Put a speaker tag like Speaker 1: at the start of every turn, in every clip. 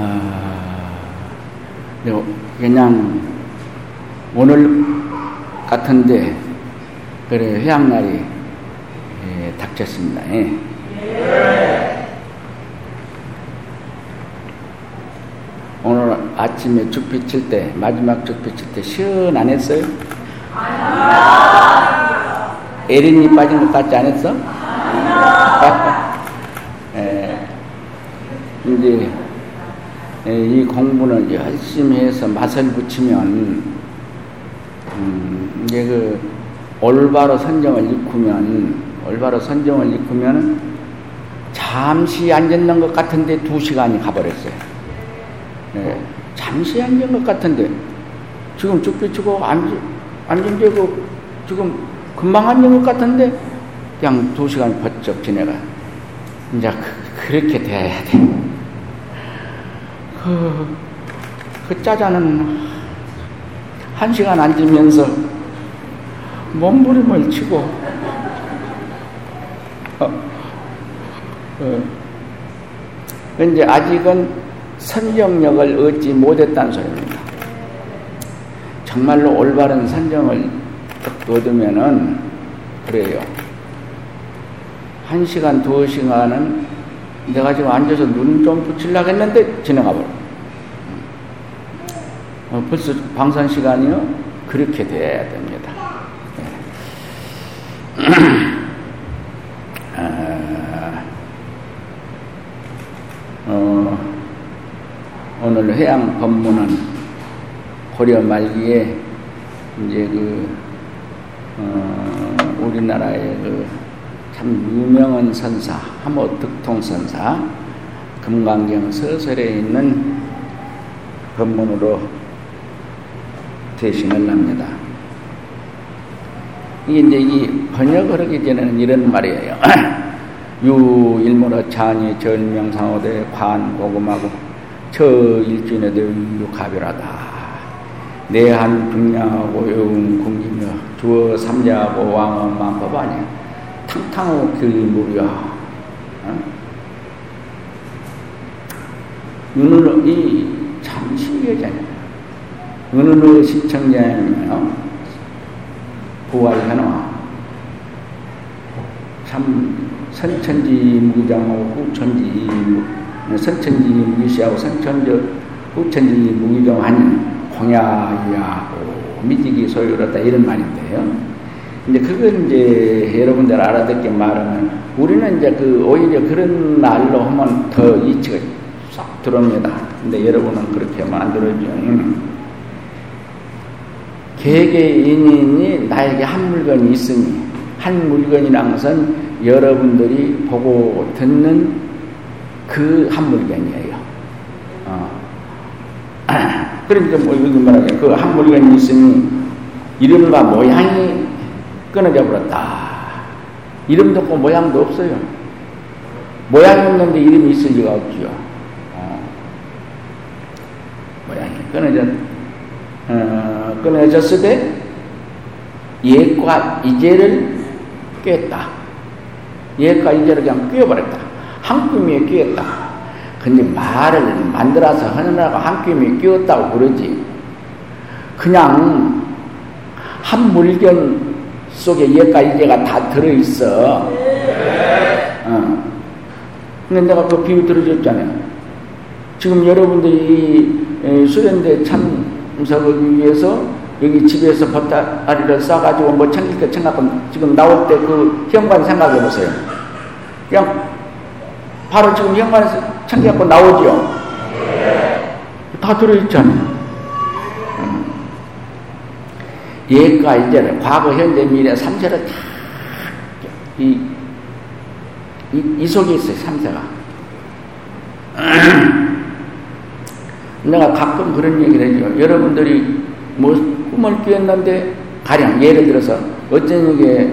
Speaker 1: 아, 그냥 오늘 같은데 그래 해양날이 예, 닥쳤습니다. 예. 오늘 아침에 죽 비칠 때 마지막 죽 비칠 때 시원안했어요? 에린이 빠진 것 같지 않았어? 예, 이제 예, 이 공부는 열심히 해서 맛을 붙이면 음, 이제 그 올바로 선정을 일으면 올바로 선정을 일으면 잠시 앉았는 것 같은데 두 시간이 가버렸어요. 예, 잠시 앉은 것 같은데 지금 쭉 비추고 앉, 앉은 데고 지금 금방 앉은 것 같은데 그냥 두 시간 번쩍 지내가 이제 그, 렇게 돼야 돼. 그, 그 짜자는 한 시간 앉으면서 몸부림을 치고 어, 어, 이제 아직은 선정력을 얻지 못했다는 소리입니다. 정말로 올바른 선정을 얻으면은 그래요. 한 시간, 두 시간은 내가 지금 앉아서 눈 좀 붙이려고 했는데 지나가 버려. 어, 벌써 방산 시간이요? 그렇게 돼야 됩니다. 네. 아, 어, 오늘 해양 법문은 고려 말기에 이제 그, 어, 우리나라의 그 참 유명한 선사, 하모 득통 선사, 금강경 서설에 있는 법문으로 대신을 합니다. 이게 이제 이 번역을 하기 전에는 이런 말이에요. 유 일문어 찬이 절명상호대 관 고금하고 저 일진에도 유가별하다. 내한 중량하고 여운 궁기며 주어 삼자하고 왕은 만법 아니야. 탕탕하고 길무려. 어? 눈으로 이 참 신기하잖아요. 눈으로 신청자이며 부활해놔. 참 선천지 무기장하고 후천지 선천지 무기시하고 선천지 후천지 무기정하니 공야야고 미지기 소유롭다 이런 말인데요. 이제 그걸 이제 여러분들 알아듣게 말하면 우리는 이제 그 오히려 그런 말로 하면 더 이치가 쏙 들어옵니다. 근데 여러분은 그렇게 하면 안 들어오죠. 개개인이 나에게 한 물건이 있으니 한 물건이란 것은 여러분들이 보고 듣는 그 한 물건이에요. 어. 그러니까 뭐 여기 말하자면 그 한 물건이 있으니 이름과 모양이 끊어져 버렸다. 이름도 없고 모양도 없어요. 모양이 없는데 이름이 있을 리가 없지요. 어. 모양이 끊어져, 어, 끊어졌을 때 옛과 이제를 꿰었다. 옛과 이제를 그냥 꿰어버렸다. 한 뼘에 꿰었다. 근데 말을 만들어서 하느라고 한 뼘에 꿰었다고 그러지. 그냥 한 물견 속에 예가 이제가 다 들어있어. 어. 근데 내가 그 비유 들어줬잖아요. 지금 여러분들이 수련대 참석을 위해서 여기 집에서 버타리를 싸가지고 뭐 챙길 거 챙각하면 지금 나올 때 그 현관 생각해 보세요. 그냥 바로 지금 현관에서 챙겨갖고 나오죠. 다 들어있잖아요. 예가 이제는 과거, 현재, 미래 삼세를 다 이, 이, 이 속에 있어요, 삼세가. 내가 가끔 그런 얘기를 해요. 여러분들이 뭐 꿈을 꾸었는데, 가령 예를 들어서 어쩐 얘기에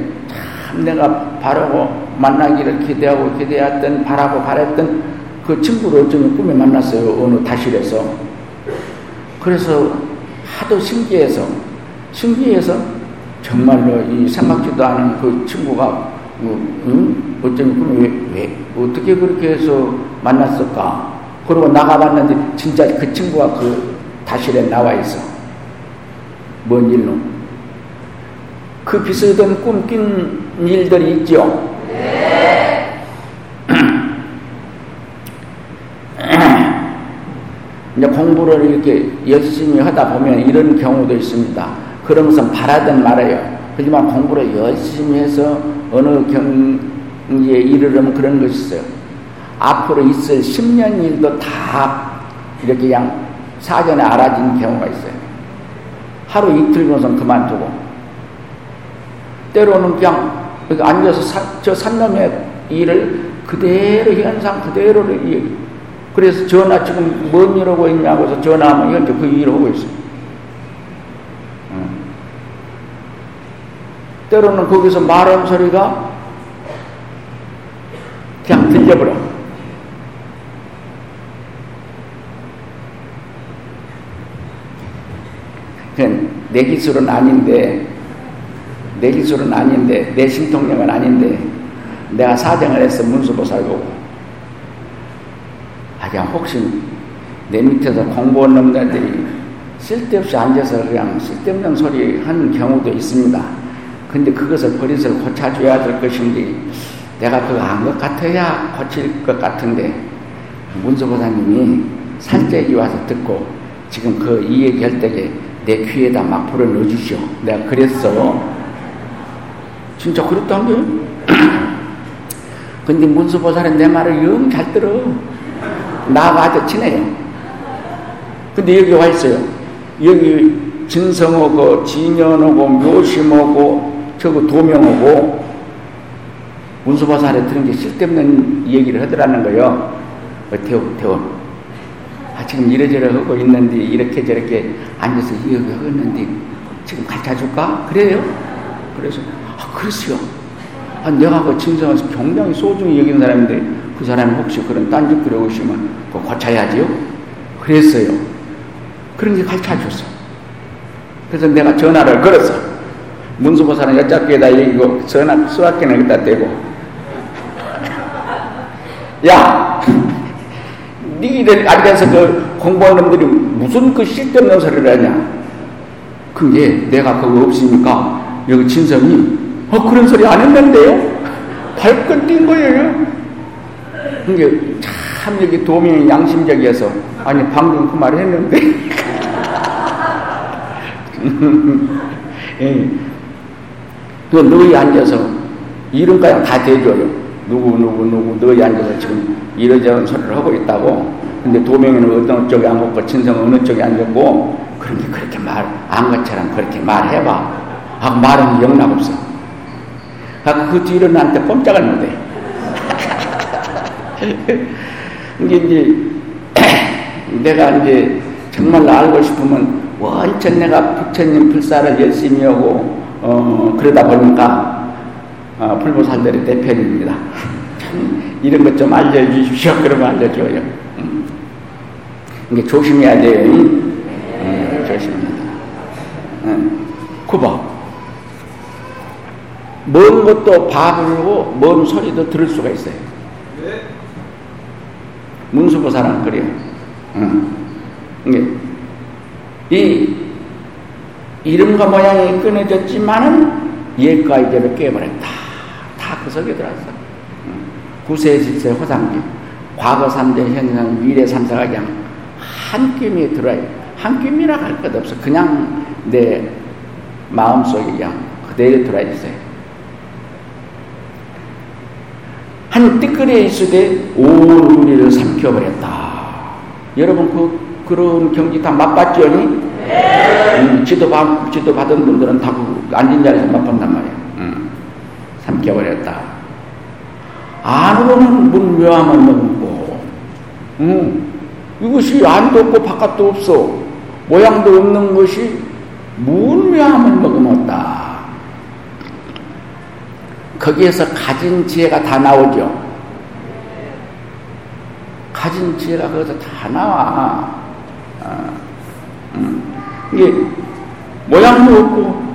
Speaker 1: 참 내가 바라고 만나기를 기대하고 기대했던, 바라고 바랬던 그 친구를 어쩌면 꿈에 만났어요. 어느 다실에서. 그래서 하도 신기해서 신기해서 정말로 이 생각지도 않은 그 친구가 뭐, 음? 어쩌면 왜, 왜, 어떻게 그렇게 해서 만났을까? 그러고 나가봤는데 진짜 그 친구가 그 다실에 나와 있어. 뭔 일로? 그 비슷한 꿈낀 일들이 있죠. 네. 이제 공부를 이렇게 열심히 하다 보면 이런 경우도 있습니다. 것은 바라든 말아요. 하지만 공부를 열심히 해서 어느 경지에 이르려면 그런 것이 있어요. 앞으로 있을 10년 일도 다 이렇게 그냥 사전에 알아진 경우가 있어요. 하루 이틀 정도 그만두고 때로는 그냥 앉아서 사, 저 산남의 일을 그대로 현상 그대로를 얘기. 그래서 전화 지금 뭔 일하고 있냐고 해서 전화하면 현재 그 일을 하고 있어요. 때로는 거기서 말하는 소리가 그냥 들려버려. 내 기술은 아닌데, 내 기술은 아닌데, 내 신통력은 아닌데, 내가 사정을 해서 문수보살고, 아, 그냥 혹시 내 밑에서 공부한 놈들이 쓸데없이 앉아서 그냥 쓸데없는 소리 하는 경우도 있습니다. 근데 그것을 버릇을 고쳐줘야 될 것인데, 내가 그거 안 것 같아야 고칠 것 같은데, 문수보사님이 살짝이 와서 듣고, 지금 그 이 얘기할 때에 내 귀에다 막 불을 넣어주시오. 내가 그랬어. 진짜 그랬단 거예요. 근데 문수보살은 내 말을 영 잘 들어. 나하고 아주 친해요. 근데 여기 와 있어요. 여기 진성하고 진연하고 묘심하고 저거 도명하고 문수보살에 들은 게 쓸데없는 얘기를 하더라는 거예요. 어, 태원, 태원. 아, 지금 이래저래 하고 있는데 이렇게 저렇게 앉아서 이렇게 하는데 지금 가르쳐 줄까? 그래요? 그래서 아, 그랬어요. 아, 내가 그 진성에서 굉장히 소중히 여기는 사람인데 그 사람이 혹시 그런 딴짓 그러고시면 그거 고쳐야지요? 그랬어요. 그런 게 가르쳐 줬어. 그래서 내가 전화를 걸었어. 문수보 사는 여짝기에다 얘기고 전화 수학기는 여기다 대고 야 니들 앉아서 그 공부하는 놈들이 무슨 그 쓸데없는 소리를 하냐. 그게 내가 그거 없으니까 여기 진성이 어 그런 소리 안 했는데요? 발끈 뛴 거예요. 그게 참 여기 도민이 양심적이어서 아니 방금 그 말을 했는데 예. 그 너희 앉아서 이름까지 다 대줘요. 누구 누구 누구 너희 앉아서 지금 이러저런 소리를 하고 있다고. 근데 도명이는 어떤 쪽에 앉았고 친성은 어느 쪽에 앉았고 그런게 그렇게 말 안 것처럼 그렇게 말해봐. 아 말은 영락 없어. 아, 그 뒤로 나한테 꼼짝을 못해. 이게 이제 내가 이제 정말로 알고 싶으면 원천 내가 부처님 불사를 열심히 하고 어, 그러다 보니까 어, 불보살들의 대표입니다. 이런 것 좀 알려주십시오. 그러면 알려줘요. 음. 이게 조심해야 돼요. 음, 돼. 음. 쿠바. 먼 것도 바르고 먼 소리도 들을 수가 있어요. 문수보사는 그래요. 음. 이게 이 이름과 모양이 끊어졌지만은 예가 이제를 깨버렸다. 다 그 속에 들어왔어. 구세, 질세, 호상기, 과거 삼대, 현상, 미래 삼사가 그냥 한 끼미에 들어요. 한 끼미라 할 것 없어. 그냥 내 마음속에 그냥 그대로 들어와 있어요. 한 띠끌에 있으되 온 우리를 삼켜버렸다. 여러분 그 그런 경지 다 맛봤죠? 네. 음, 지도, 받, 지도 받은 분들은 다그 앉은 자리에서 맛본단 말이에요. 음, 삼켜버렸다. 안으로는 문 묘함을 먹고, 음, 이것이 안도 없고 바깥도 없어. 모양도 없는 것이 문묘함을 먹음었다. 거기에서 가진 지혜가 다 나오죠. 가진 지혜가 거기서 다 나와. 아, 음. 이게 모양도 없고,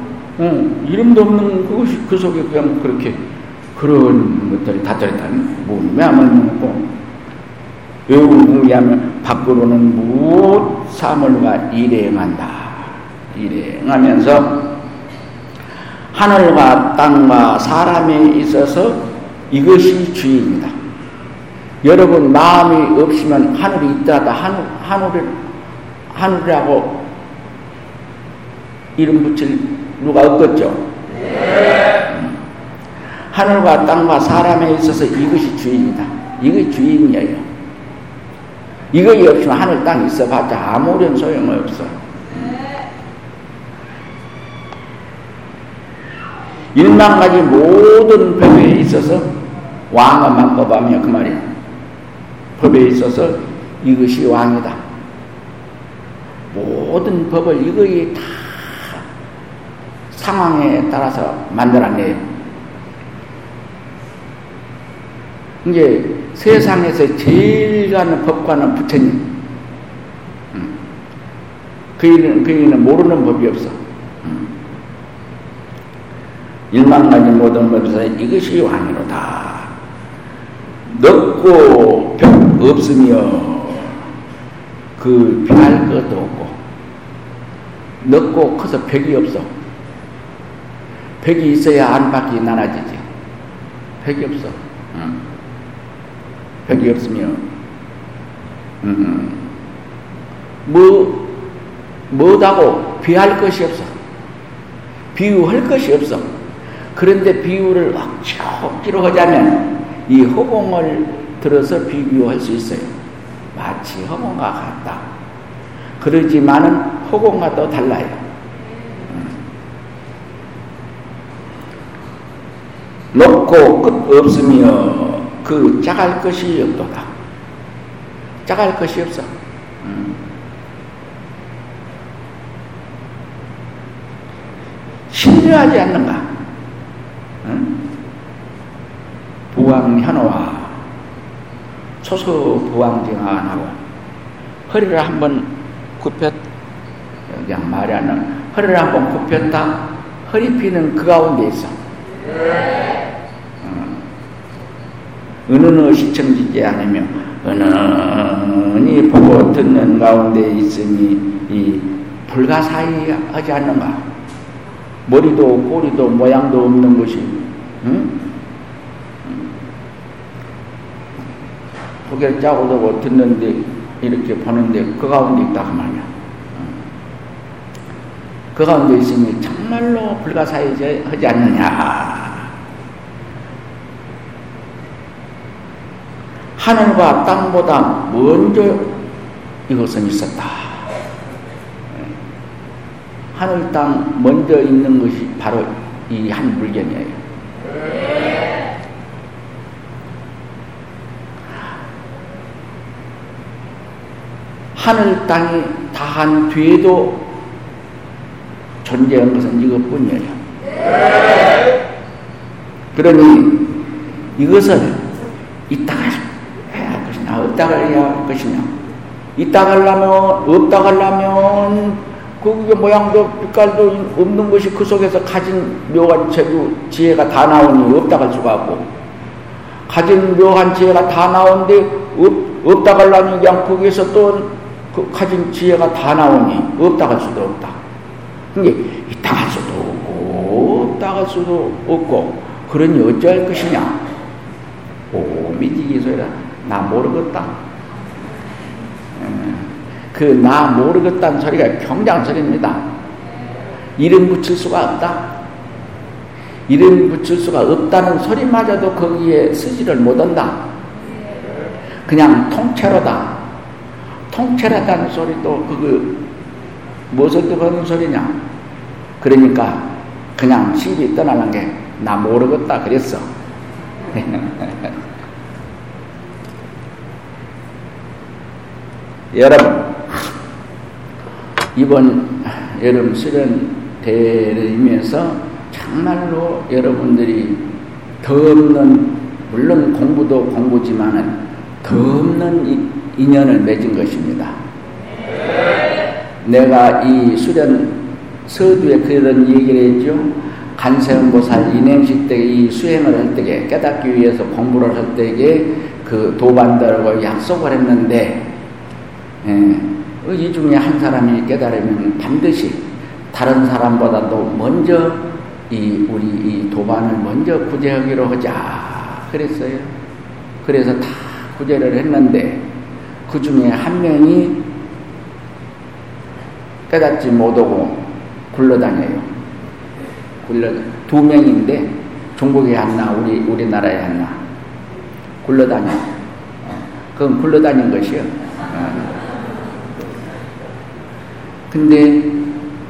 Speaker 1: 음, 이름도 없는 그것이 그 속에 그냥 그렇게 그런 것들이 다 들어있다는 문매함을 먹고 외국을 공개하면 밖으로는 무엇 사물과 일행한다. 일행하면서 하늘과 땅과 사람에 있어서 이것이 주입니다. 여러분 마음이 없으면 하늘이 있다다 하늘 하늘을 하늘이라고 이름 붙일 누가 없겠죠? 네. 하늘과 땅과 사람에 있어서 이것이 주인이다. 이게 주인이에요. 이거 없으면 하늘 땅 있어봤자 아무런 소용없어. 일만 가지 모든 법에 있어서 왕은 법하며 그 말이야. 법에 있어서 이것이 왕이다. 모든 법을 이거에 다 상황에 따라서 만들어내요. 이제 세상에서 제일 가는 법관은 부처님. 음. 그이는, 그이는 모르는 법이 없어. 음. 일만 가지 모든 법에서 이것이 왕이로다. 넓고 벽 없으며 그 피할 것도 없고 넓고 커서 벽이 없어. 벽이 있어야 안팎이 나눠지지. 벽이 없어. 응. 벽이 없으면 음. 뭐 뭐다고 비할 것이 없어. 비유할 것이 없어. 그런데 비유를 억지로 하자면 이 허공을 들어서 비교할 수 있어요. 마치 허공과 같다. 그러지만은 허공과 또 달라요. 높고 끝 없으며 그 짜갈 것이 없도다. 짜갈 것이 없어. 음. 신뢰하지 않는가? 응? 부왕 현호와 초소 부왕증안하고 허리를 한번 굽혔 그냥 말이 안 허리를 한번 굽혔다 허리 피는 그 가운데 있어. 은은의 시청지지 않으며 은은히 보고 듣는 가운데 있으니 이 불가사의하지 않는가? 머리도 꼬리도 모양도 없는 것이 응? 고개를 짜고 두고 듣는데 이렇게 보는데 그 가운데 있다 그 말이야. 그 가운데 있으니 정말로 불가사의하지 않느냐. 하늘과 땅보다 먼저 이것은 있었다. 하늘 땅 먼저 있는 것이 바로 이 한 물견이에요. 하늘 땅이 다한 뒤에도 존재한 것은 이것뿐이에요. 그러니 이것을 이따가 아, 없다 그래야 할 것이냐. 있다 가려면, 없다 가려면, 그 모양도 빛깔도 없는 것이 그 속에서 가진 묘한 재주, 지혜가 다 나오니 없다 갈 수가 없고, 가진 묘한 지혜가 다 나오는데, 없, 없다 가려면 그냥 거기에서 또 그 가진 지혜가 다 나오니 없다 갈 수도 없다. 그게 있다 갈 수도 없고, 없다 갈 수도 없고, 그러니 어찌할 것이냐. 오, 미지기 소리라. 나 모르겠다. 그 나 모르겠다는 소리가 경장 소리입니다. 이름 붙일 수가 없다. 이름 붙일 수가 없다는 소리마저도 거기에 쓰지를 못한다. 그냥 통째로다. 통째로다는 소리도 그 무엇을 뜻하는 소리냐? 그러니까 그냥 집이 떠나는 게 나 모르겠다 그랬어. 여러분, 이번 여름 수련 대회를 이면서 정말로 여러분들이 더 없는, 물론 공부도 공부지만은 더 없는 인연을 맺은 것입니다. 내가 이 수련 서두에 그런 얘기를 했죠. 간세음보살 인행식 때 이 수행을 할 때에 깨닫기 위해서 공부를 할 때에 그 도반들과 약속을 했는데 예, 이 중에 한 사람이 깨달으면 반드시 다른 사람보다도 먼저 이 우리 이 도반을 먼저 구제하기로 하자 그랬어요. 그래서 다 구제를 했는데 그 중에 한 명이 깨닫지 못하고 굴러다녀요. 굴러 두 명인데 중국에 하나 우리 우리나라에 하나 굴러다녀. 그건 굴러다닌 것이요. 근데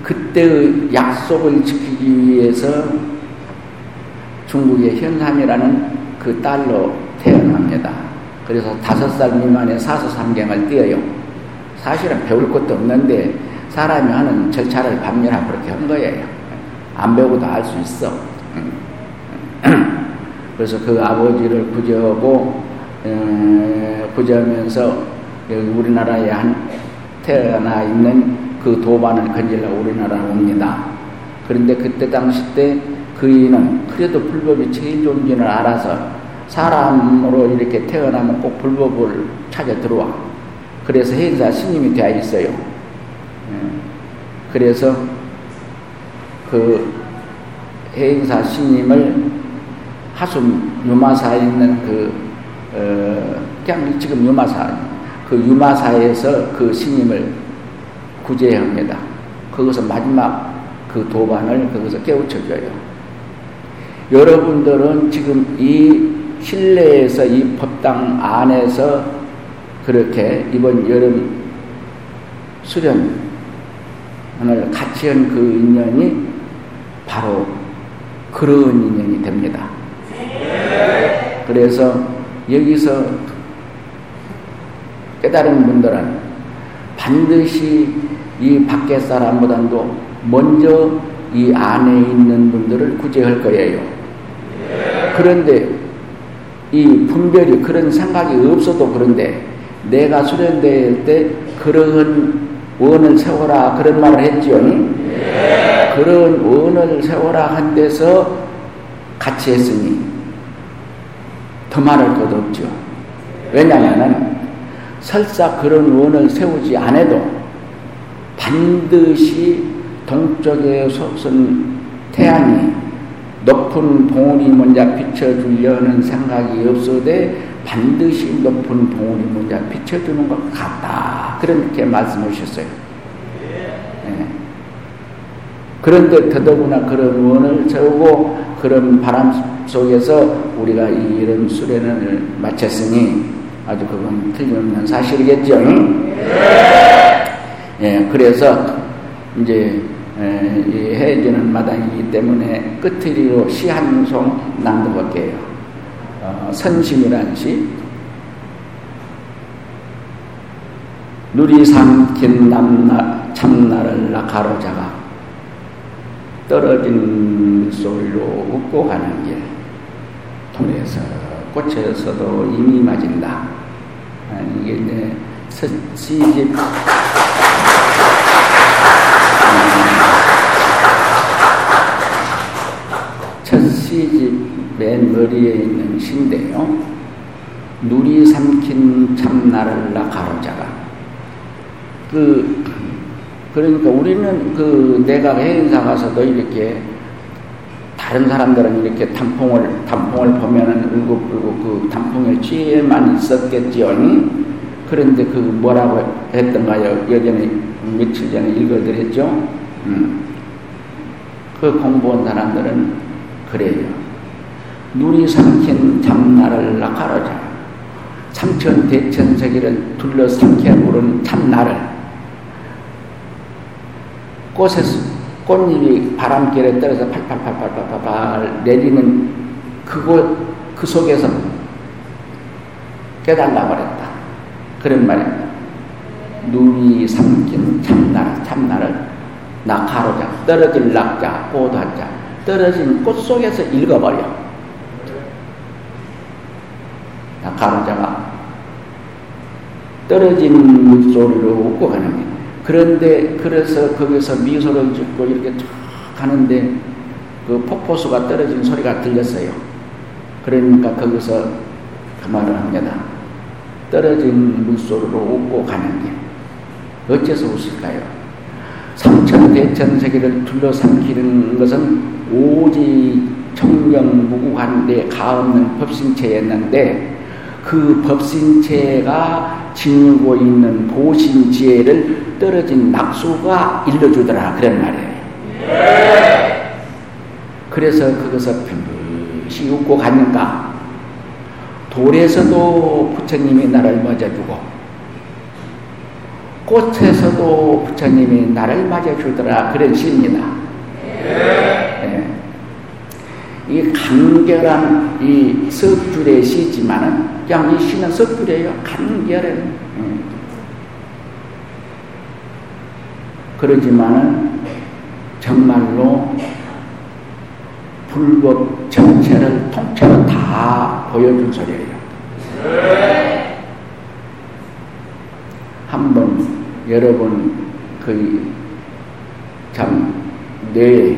Speaker 1: 그때의 약속을 지키기 위해서 중국의 현삼이라는 그 딸로 태어납니다. 그래서 다섯 살 미만의 사서삼경을 띄어요. 사실은 배울 것도 없는데 사람이 하는 절차를 반면하고 그렇게 한 거예요. 안 배우고도 알 수 있어. 그래서 그 아버지를 구제하고 구제하면서 여기 우리나라에 한 태어나 있는 그 도반을 건질러 우리나라로 옵니다. 그런데 그때 당시 때 그이는 그래도 불법이 제일 줄을 알아서 사람으로 이렇게 태어나면 꼭 불법을 찾아 들어와. 그래서 해인사 스님이 되어 있어요. 그래서 그 해인사 스님을 하숨 유마사에 있는 그, 어, 그냥 지금 유마사, 그 유마사에서 그 스님을 구제합니다. 거기서 마지막 그 도반을 거기서 깨우쳐줘요. 여러분들은 지금 이 실내에서 이 법당 안에서 그렇게 이번 여름 수련 오늘 같이 한 그 인연이 바로 그런 인연이 됩니다. 그래서 여기서 깨달은 분들은 반드시 이 밖에 사람보다도 먼저 이 안에 있는 분들을 구제할 거예요. 그런데 이 분별이 그런 생각이 없어도 그런데 내가 수련될 때 그런 원을 세워라 그런 말을 했지요. 네. 그런 원을 세워라 한 데서 같이 했으니 더 말할 것도 없죠. 왜냐하면 설사 그런 원을 세우지 않아도 반드시 동쪽에 솟은 태양이 높은 봉우리 먼저 비춰주려는 생각이 없어도 반드시 높은 봉우리 문자 비춰주는 것 같다. 그렇게 말씀하셨어요. 네. 그런데 더더구나 그런 원을 세우고 그런 바람 속에서 우리가 이런 수련을 마쳤으니 아주 그건 틀림없는 사실이겠죠. 예, 그래서 이제 에, 해지는 마당이기 때문에 끝으로 시 한 송 낭독할게요. 어, 선심이란 시 누리 삼킨 남나 참나를 가로자가 떨어진 소리로 웃고 가는 길 통해서 꽃에서도 이미 맞은다. 이게 이제 시집 첫 시집 맨 머리에 있는 시인데요. 누리 삼킨 참나를라 가로자가. 그, 그러니까 우리는 그 내가 해인사 가서도 이렇게 다른 사람들은 이렇게 단풍을, 단풍을 보면은 울고불고 그 단풍의 취에만 있었겠지요. 그런데 그 뭐라고 했던가요? 예전에 며칠 전에 읽어드렸죠? 음. 그 공부한 사람들은 그래요. 눈이 삼킨 참나를 가로자 삼천 대천세계를 둘러 삼켜 부른 참나를 꽃에서 꽃잎이 바람결에 떨어져 팔팔팔팔팔팔 내리는 그곳 그 속에서 깨달아 버렸다. 그런 말입니다. 눈이 삼킨 참나 참나를 낙하로자 떨어질 낙자 꽃한자 떨어진 꽃 속에서 읽어버려. 가로자가 떨어진 물소리로 웃고 가는 거예요. 그런데 그래서 거기서 미소를 짓고 이렇게 쫙 가는데 그 폭포수가 떨어진 소리가 들렸어요. 그러니까 거기서 그 말을 합니다. 떨어진 물소리로 웃고 가는 길. 어째서 웃을까요? 삼천 대천 세계를 둘러삼키는 것은 오직 청명무구한데 가없는 법신체였는데 그 법신체가 지니고 있는 보신지혜를 떨어진 낙수가 일러주더라 그런 말이에요. 그래서 그것을 편히 웃고 갔는가? 돌에서도 부처님이 나를 맞아주고 꽃에서도 부처님이 나를 맞아주더라 그런 시입니다. 네. 이 간결한 이 석줄의 시지만은 그냥 이 시는 석줄이에요. 간결한. 네. 그러지만은 정말로 불법 전체를 통째로 다 보여준 소리예요. 한번 여러분 그참뇌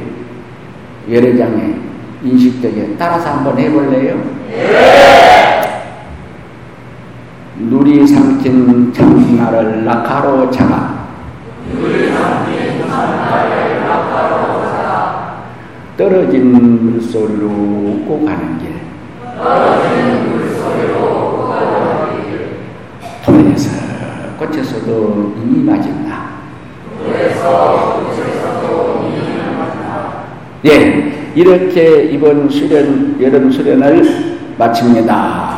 Speaker 1: 여러 장에 인식되게 따라서 한번 해볼래요? 누리 삼킨 참나를 낙하로 자가 떨어진 물소리로 웃고 가는 길. 떨어진 물소리로 웃고 가는 길. 돌에서 꽃에서도 눈이 맞은다. 돌에서 꽃에서도 눈이 맞은다. 예, 이렇게 이번 수련 여름 수련을 마칩니다.